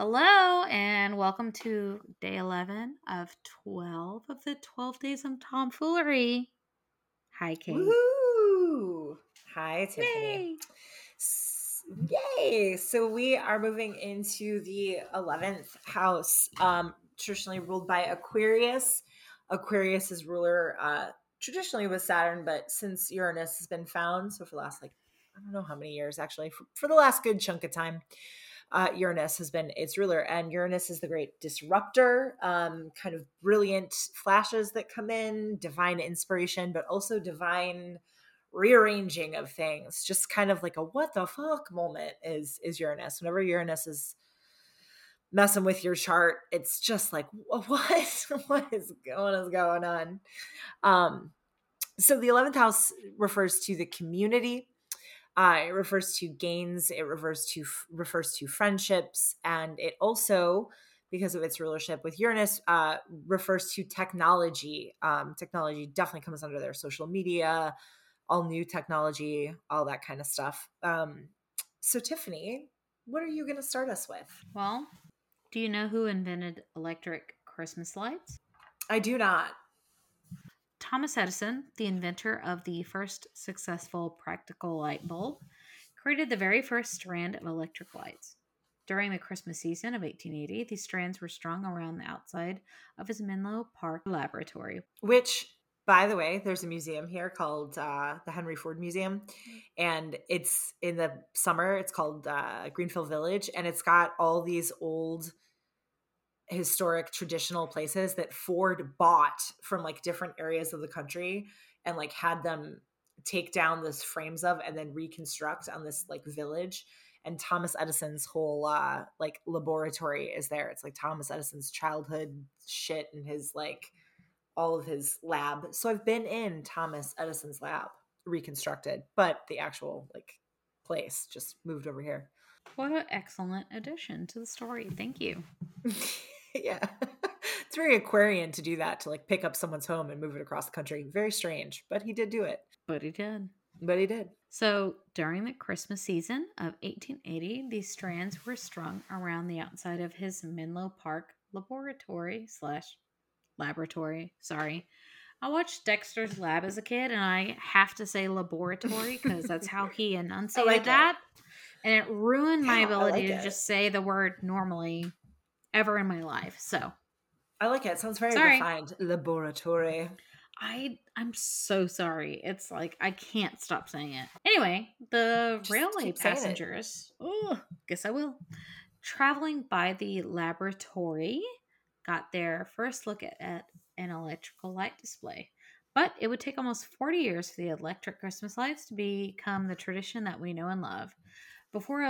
Hello, and welcome to day 11 of 12 of the 12 days of tomfoolery. Hi, Kate. Woohoo! Hi, Tiffany. Yay! S- Yay! So we are moving into the 11th house, um, traditionally ruled by Aquarius. Aquarius's ruler uh, traditionally was Saturn, but since Uranus has been found, so for the last like I don't know how many years actually, for, for the last good chunk of time, uh, Uranus has been its ruler, and Uranus is the great disruptor, um, kind of brilliant flashes that come in, divine inspiration, but also divine rearranging of things. Just kind of like a what the fuck moment is is Uranus. Whenever Uranus is messing with your chart, it's just like what what is what is going on. Um, so the eleventh house refers to the community uh, it refers to gains. It refers to refers to friendships, and it also, because of its rulership with Uranus, uh, refers to technology. Um, technology definitely comes under there. Social media, all new technology, all that kind of stuff. Um, so, Tiffany, what are you going to start us with? Well, do you know who invented electric Christmas lights? I do not. Thomas Edison, the inventor of the first successful practical light bulb, created the very first strand of electric lights. During the Christmas season of 1880, these strands were strung around the outside of his Menlo Park laboratory. Which, by the way, there's a museum here called uh, the Henry Ford Museum, and it's in the summer. It's called uh, Greenfield Village, and it's got all these old historic traditional places that Ford bought from like different areas of the country and like had them take down this frames of and then reconstruct on this like village and Thomas Edison's whole uh like laboratory is there. It's like Thomas Edison's childhood shit and his like all of his lab. So I've been in Thomas Edison's lab reconstructed, but the actual like place just moved over here. What an excellent addition to the story. Thank you. yeah. it's very Aquarian to do that, to like pick up someone's home and move it across the country. Very strange, but he did do it. But he did. But he did. So during the Christmas season of 1880, these strands were strung around the outside of his Menlo Park laboratory slash laboratory. Sorry. I watched Dexter's Lab as a kid, and I have to say laboratory because that's how he enunciated like that. And it ruined my Yeah, ability like to it. just say the word normally ever in my life. So I like it. It sounds very Sorry. refined. Laboratory. I I'm so sorry. It's like I can't stop saying it. Anyway, the Just railway keep saying it. passengers, oh, guess I will, traveling by the laboratory, got their first look at, at an electrical light display. But it would take almost 40 years for the electric Christmas lights to become the tradition that we know and love. Before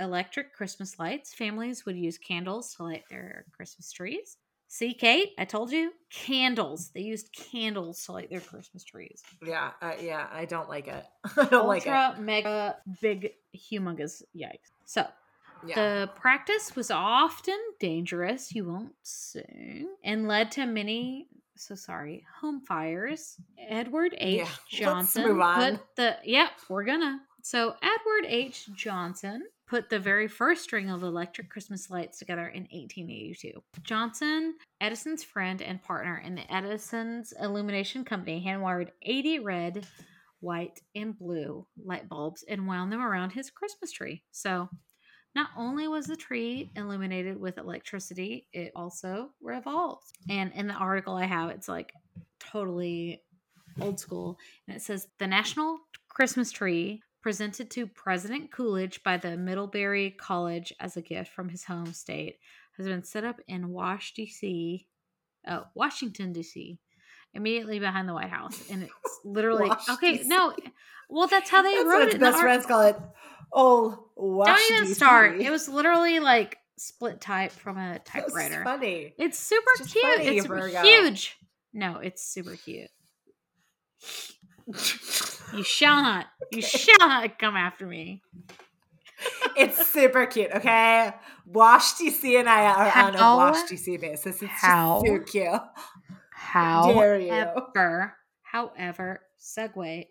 electric Christmas lights, families would use candles to light their Christmas trees. See, Kate, I told you candles. They used candles to light their Christmas trees. Yeah, uh, yeah. I don't like it. I don't like it. Ultra, mega, big, humongous yikes. So, Yeah. the practice was often dangerous, you won't sing, and led to many, so sorry, home fires. Edward H. Yeah, let's Johnson move on. put the, yep, we're gonna. So, Edward H. Johnson put the very first string of electric Christmas lights together in 1882. Johnson, Edison's friend and partner in the Edison's Illumination Company, hand wired 80 red, white, and blue light bulbs and wound them around his Christmas tree. So, not only was the tree illuminated with electricity, it also revolved. And in the article I have, it's like totally old school. And it says the National Christmas Tree presented to President Coolidge by the Middlebury College as a gift from his home state has been set up in Wash, D.C., uh, Washington, D.C., immediately behind the White House. And it's literally, Wash, okay, DC. no, well, that's how they That's wrote it. its in the best friends call it. Oh, wash don't even DC. start. It was literally like split type from a typewriter. funny. It's super It's cute. funny, It's Virgo. huge. No, it's super cute. You shall not. You Okay. shall not come after me. it's super cute. Okay, Wash DC and I are on a Wash DC basis. It's how just so cute. How dare you. however, segue.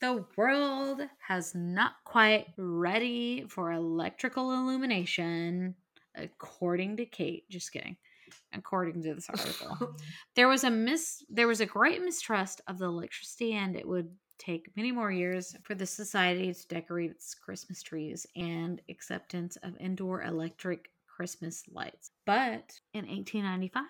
The world has not quite ready for electrical illumination according to Kate. Just kidding. According to this article, there was a mis there was a great mistrust of the electricity, and it would take many more years for the society to decorate its Christmas trees and acceptance of indoor electric Christmas lights. But in 1895,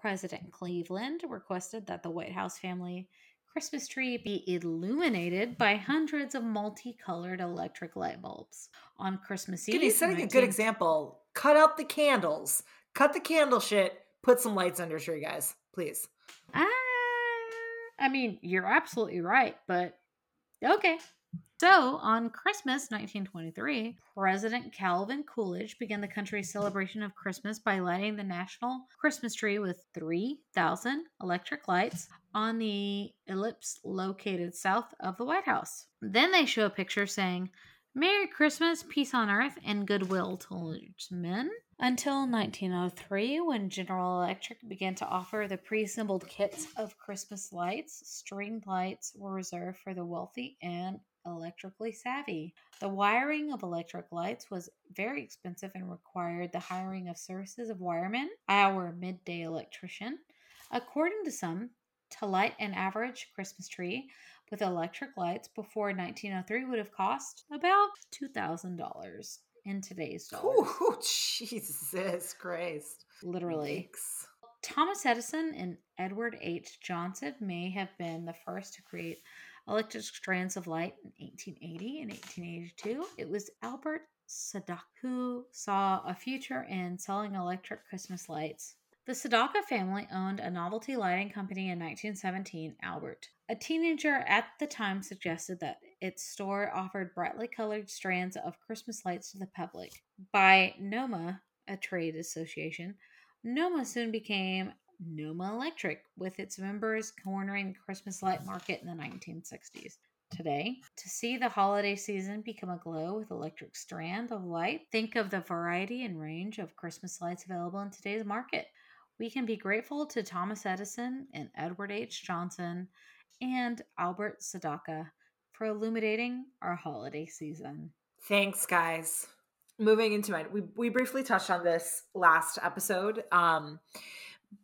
President Cleveland requested that the White House family Christmas tree be illuminated by hundreds of multicolored electric light bulbs on Christmas Eve. Good, setting 19- a good example. Cut out the candles. Cut the candle shit. Put some lights under your tree, guys. Please. Ah, I mean, you're absolutely right, but okay. So, on Christmas 1923, President Calvin Coolidge began the country's celebration of Christmas by lighting the national Christmas tree with 3,000 electric lights on the ellipse located south of the White House. Then they show a picture saying, Merry Christmas, peace on earth, and goodwill towards men. Until 1903, when General Electric began to offer the pre assembled kits of Christmas lights, string lights were reserved for the wealthy and electrically savvy. The wiring of electric lights was very expensive and required the hiring of services of wiremen, our midday electrician. According to some, to light an average Christmas tree with electric lights before 1903 would have cost about $2,000 in today's dollars. Oh, Jesus Christ. Literally. Yikes. Thomas Edison and Edward H. Johnson may have been the first to create electric strands of light in 1880 and 1882. It was Albert Sadacca who saw a future in selling electric Christmas lights. The Sadacca family owned a novelty lighting company in 1917, Albert. A teenager at the time suggested that its store offered brightly colored strands of Christmas lights to the public. By NOMA, a trade association, NOMA soon became Noma Electric, with its members cornering the Christmas light market in the 1960s. Today, to see the holiday season become aglow with electric strand of light, think of the variety and range of Christmas lights available in today's market. We can be grateful to Thomas Edison and Edward H. Johnson and Albert Sadacca for illuminating our holiday season. Thanks, guys. Moving into it, we, we briefly touched on this last episode. Um,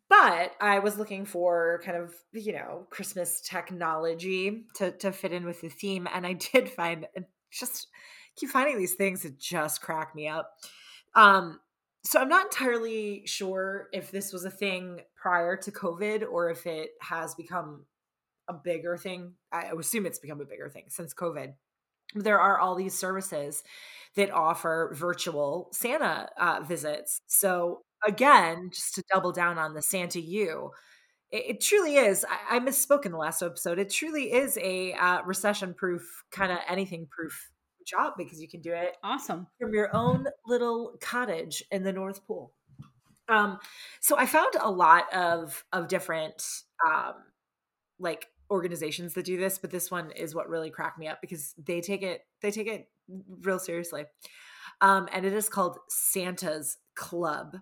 but I was looking for kind of, you know, Christmas technology to, to fit in with the theme. And I did find just keep finding these things that just crack me up. Um, so I'm not entirely sure if this was a thing prior to COVID or if it has become a bigger thing. I assume it's become a bigger thing since COVID. There are all these services that offer virtual Santa uh, visits. So again, just to double down on the Santa U, it, it truly is. I, I, misspoke in the last episode. It truly is a uh, recession proof, kind of anything proof job because you can do it awesome from your own little cottage in the North Pole. Um, so I found a lot of of different um, like organizations that do this, but this one is what really cracked me up because they take it they take it real seriously. Um, and it is called Santa's Club.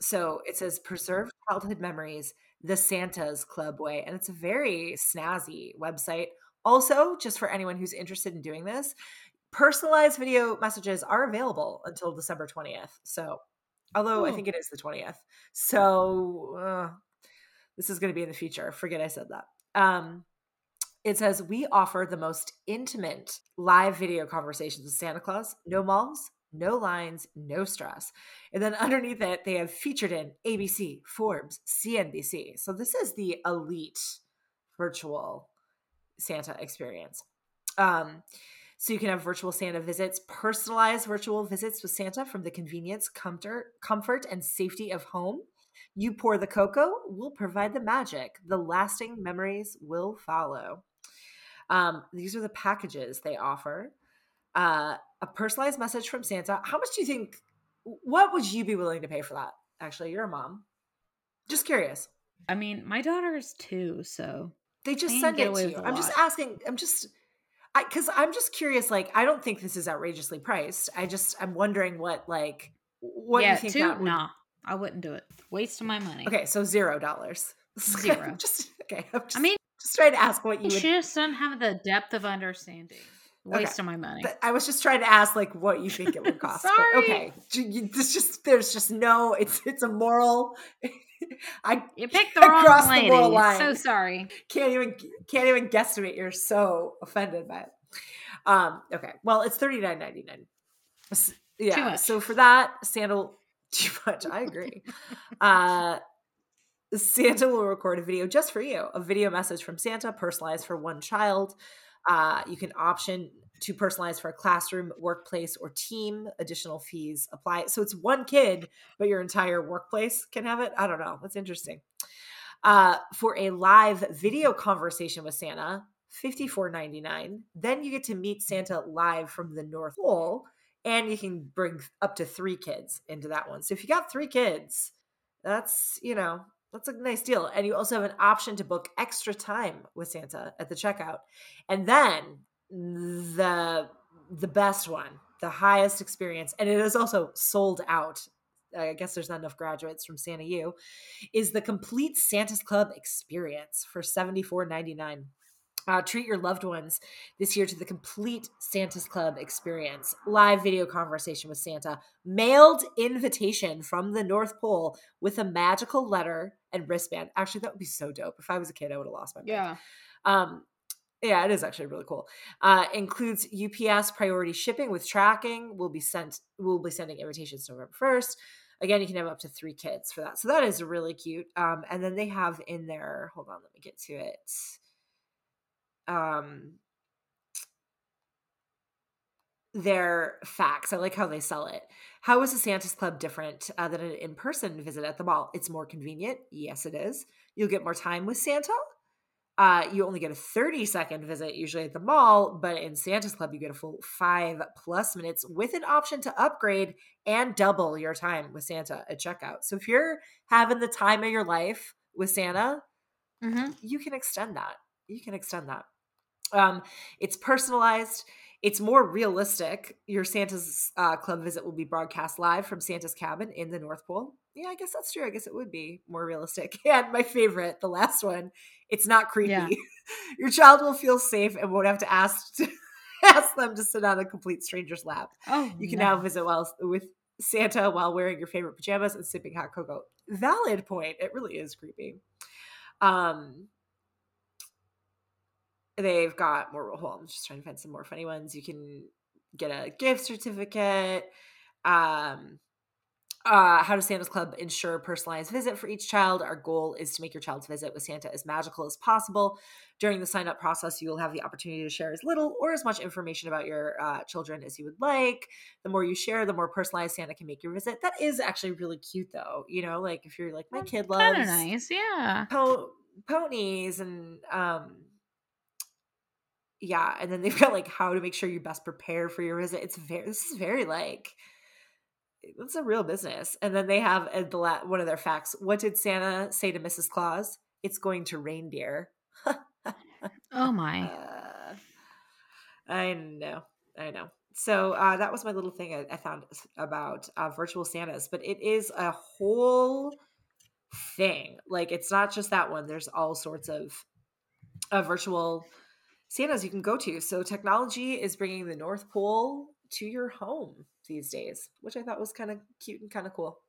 So it says preserve childhood memories the Santa's Club way. And it's a very snazzy website. Also, just for anyone who's interested in doing this, personalized video messages are available until December 20th. So, although I think it is the 20th. So, uh, this is going to be in the future. Forget I said that. Um, it says we offer the most intimate live video conversations with Santa Claus. No moms, no lines, no stress. And then underneath it, they have featured in ABC, Forbes, CNBC. So this is the elite virtual Santa experience. Um, so you can have virtual Santa visits, personalized virtual visits with Santa from the convenience, comfort, comfort, and safety of home. You pour the cocoa, we'll provide the magic. The lasting memories will follow. Um, these are the packages they offer. Uh, a personalized message from Santa. How much do you think? What would you be willing to pay for that? Actually, you're a mom. Just curious. I mean, my daughter is two, so they just send it to you. I'm just asking. I'm just, I because I'm just curious. Like, I don't think this is outrageously priced. I just I'm wondering what like what yeah, you think two? that would... Nah, I wouldn't do it. Waste of my money. Okay, so zero dollars. Zero. just okay. I'm just, I mean, just trying to ask what you. She would... just doesn't have the depth of understanding. Wasting my money. Th- I was just trying to ask like what you think it would cost. Sorry. okay. This just there's just no it's it's a moral I You picked the wrong crossed the lady. moral line. So sorry. can't even can't even guesstimate. You're so offended by it. Um, okay. Well, it's thirty nine ninety nine. Yeah. much. So for that, sandal too much. I agree. uh Santa will record a video just for you, a video message from Santa personalized for one child. Uh, you can option to personalize for a classroom, workplace, or team. Additional fees apply. So it's one kid, but your entire workplace can have it. I don't know. That's interesting. Uh, for a live video conversation with Santa, fifty four ninety nine. Then you get to meet Santa live from the North Pole, and you can bring up to three kids into that one. So if you got three kids, that's you know that's a nice deal. And you also have an option to book extra time with Santa at the checkout. And then the the best one, the highest experience, and it is also sold out. I guess there's not enough graduates from Santa U, is the complete Santa's Club experience for $74.99. Uh, treat your loved ones this year to the complete Santa's Club experience. Live video conversation with Santa, mailed invitation from the North Pole with a magical letter and wristband. Actually, that would be so dope. If I was a kid, I would have lost my mind. Yeah. Um, yeah, it is actually really cool. Uh, includes UPS priority shipping with tracking. We'll be sent. We'll be sending invitations November first. Again, you can have up to three kids for that. So that is really cute. Um, and then they have in there. Hold on, let me get to it. Um, their facts. I like how they sell it. How is a Santa's Club different uh, than an in person visit at the mall? It's more convenient. Yes, it is. You'll get more time with Santa. Uh, you only get a 30 second visit usually at the mall, but in Santa's Club, you get a full five plus minutes with an option to upgrade and double your time with Santa at checkout. So if you're having the time of your life with Santa, Mm-hmm. you can extend that. You can extend that. Um, it's personalized. It's more realistic. Your Santa's uh, Club visit will be broadcast live from Santa's cabin in the North Pole. Yeah, I guess that's true. I guess it would be more realistic. And my favorite, the last one, it's not creepy. Yeah. Your child will feel safe and won't have to ask to ask them to sit on a complete stranger's lap. Oh, You can no. now visit while with Santa while wearing your favorite pajamas and sipping hot cocoa. Valid point. It really is creepy. Um, they've got more. Hold on, I'm just trying to find some more funny ones. You can get a gift certificate. Um, uh, how does Santa's Club ensure personalized visit for each child? Our goal is to make your child's visit with Santa as magical as possible. During the sign up process, you will have the opportunity to share as little or as much information about your uh, children as you would like. The more you share, the more personalized Santa can make your visit. That is actually really cute, though. You know, like if you're like, my kid loves nice. Yeah. po- ponies and um yeah and then they've got like how to make sure you best prepare for your visit. It's very this is very like it's a real business. And then they have the la- one of their facts what did santa say to mrs claus? It's going to reindeer. Oh my. uh, i know i know. So uh, that was my little thing I, I found about uh, virtual santas but it is a whole thing. Like it's not just that one. There's all sorts of uh, virtual santas you can go to so technology is bringing the north pole to your home these days which i thought was kind of cute and kind of cool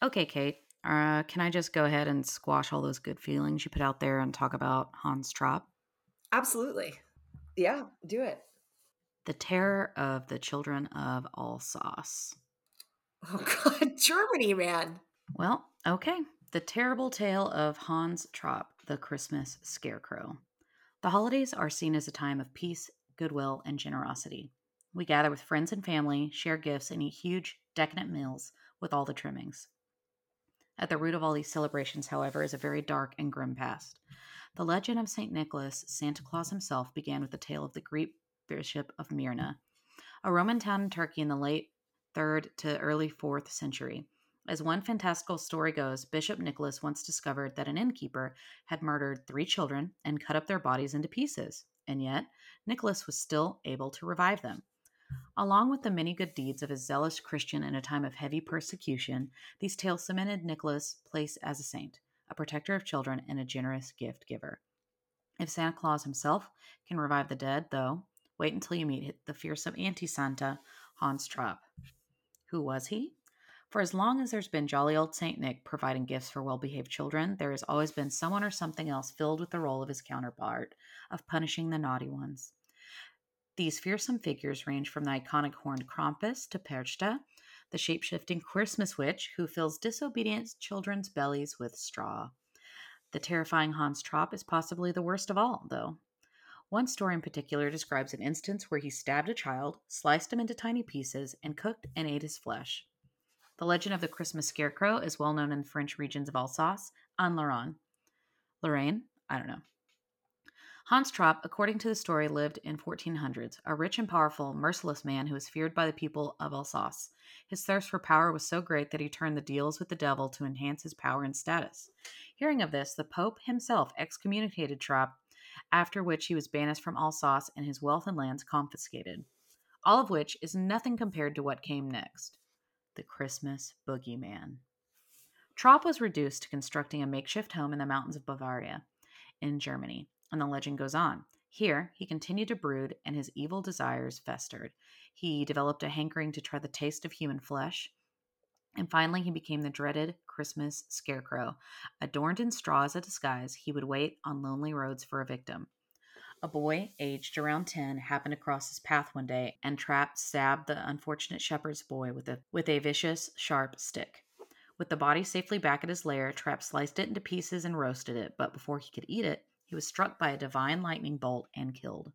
Okay, Kate. Uh, can I just go ahead and squash all those good feelings you put out there and talk about Hans Trapp? absolutely yeah do it The terror of the children of Alsace. oh god germany man Well, okay. The terrible tale of Hans Trapp, the Christmas scarecrow. The holidays are seen as a time of peace, goodwill, and generosity. We gather with friends and family, share gifts, and eat huge, decadent meals with all the trimmings. At the root of all these celebrations, however, is a very dark and grim past. The legend of St. Nicholas, Santa Claus himself, began with the tale of the Greek bishop of Myrna, a Roman town in Turkey in the late 3rd to early 4th century. As one fantastical story goes, Bishop Nicholas once discovered that an innkeeper had murdered three children and cut up their bodies into pieces, and yet Nicholas was still able to revive them. Along with the many good deeds of a zealous Christian in a time of heavy persecution, these tales cemented Nicholas' place as a saint, a protector of children, and a generous gift giver. If Santa Claus himself can revive the dead, though, Wait until you meet the fearsome anti Santa, Hans Trapp. Who was he? For as long as there's been jolly old St. Nick providing gifts for well behaved children, there has always been someone or something else filled with the role of his counterpart of punishing the naughty ones. These fearsome figures range from the iconic horned Krampus to Perchta, the shape shifting Christmas witch who fills disobedient children's bellies with straw. The terrifying Hans Trapp is possibly the worst of all, though. One story in particular describes an instance where he stabbed a child, sliced him into tiny pieces, and cooked and ate his flesh. The legend of the Christmas scarecrow is well known in the French regions of Alsace and Lorraine. Lorraine? I don't know. Hans Trapp, according to the story, lived in 1400s, a rich and powerful, merciless man who was feared by the people of Alsace. His thirst for power was so great that he turned the deals with the devil to enhance his power and status. Hearing of this, the Pope himself excommunicated Trapp, after which he was banished from Alsace and his wealth and lands confiscated. All of which is nothing compared to what came next the Christmas boogeyman. Trapp was reduced to constructing a makeshift home in the mountains of Bavaria, in Germany, and the legend goes on. Here, he continued to brood, and his evil desires festered. He developed a hankering to try the taste of human flesh, and finally, he became the dreaded Christmas scarecrow. Adorned in straw as a disguise, he would wait on lonely roads for a victim. A boy, aged around 10, happened to cross his path one day and Trapp stabbed the unfortunate shepherd's boy with a, with a vicious, sharp stick. With the body safely back at his lair, Trapp sliced it into pieces and roasted it, but before he could eat it, he was struck by a divine lightning bolt and killed.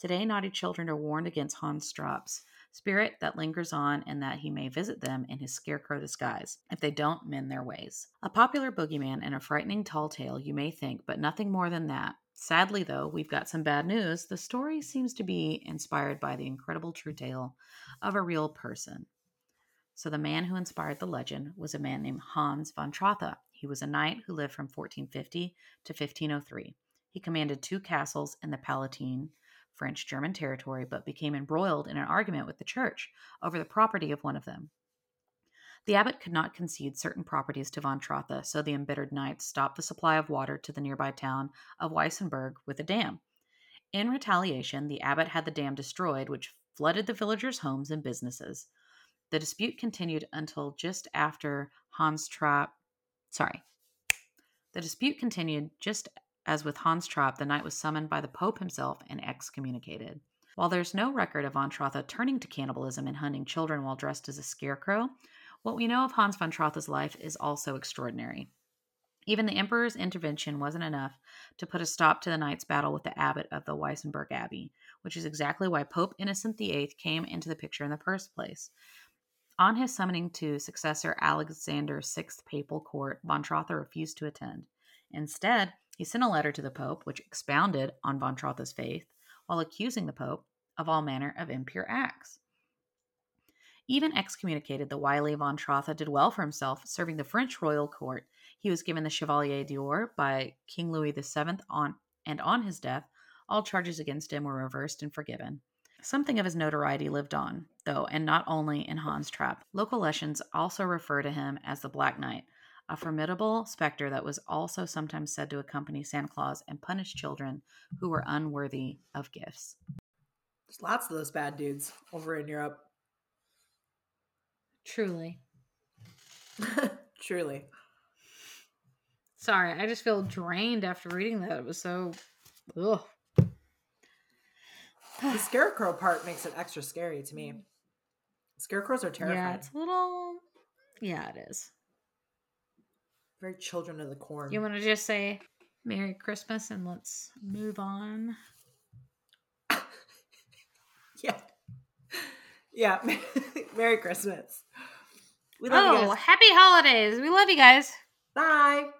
Today, naughty children are warned against Hans Trapp's spirit that lingers on and that he may visit them in his scarecrow disguise if they don't mend their ways. A popular boogeyman and a frightening tall tale, you may think, but nothing more than that. Sadly, though, we've got some bad news. The story seems to be inspired by the incredible true tale of a real person. So, the man who inspired the legend was a man named Hans von Trotha. He was a knight who lived from 1450 to 1503. He commanded two castles in the Palatine, French German territory, but became embroiled in an argument with the church over the property of one of them. The abbot could not concede certain properties to von Trotha, so the embittered knights stopped the supply of water to the nearby town of Weissenberg with a dam. In retaliation, the abbot had the dam destroyed, which flooded the villagers' homes and businesses. The dispute continued until just after Hans Trapp. Sorry. The dispute continued just as with Hans Trapp, the knight was summoned by the Pope himself and excommunicated. While there's no record of von Trotha turning to cannibalism and hunting children while dressed as a scarecrow, what we know of Hans von Trotha's life is also extraordinary. Even the emperor's intervention wasn't enough to put a stop to the knight's battle with the abbot of the Weissenberg Abbey, which is exactly why Pope Innocent VIII came into the picture in the first place. On his summoning to successor Alexander's sixth papal court, von Trotha refused to attend. Instead, he sent a letter to the Pope which expounded on von Trotha's faith while accusing the Pope of all manner of impure acts. Even excommunicated, the wily von Trotha did well for himself, serving the French royal court. He was given the Chevalier d'Or by King Louis VII on, and on his death, all charges against him were reversed and forgiven. Something of his notoriety lived on, though, and not only in Hans Trapp. Local legends also refer to him as the Black Knight, a formidable specter that was also sometimes said to accompany Santa Claus and punish children who were unworthy of gifts. There's lots of those bad dudes over in Europe. Truly. Truly. Sorry, I just feel drained after reading that. It was so. Ugh. The scarecrow part makes it extra scary to me. Scarecrows are terrifying. Yeah, it's a little. Yeah, it is. Very children of the corn. You want to just say Merry Christmas and let's move on? yeah. Yeah. Merry Christmas. We love you Oh, guys. happy holidays. We love you guys. Bye.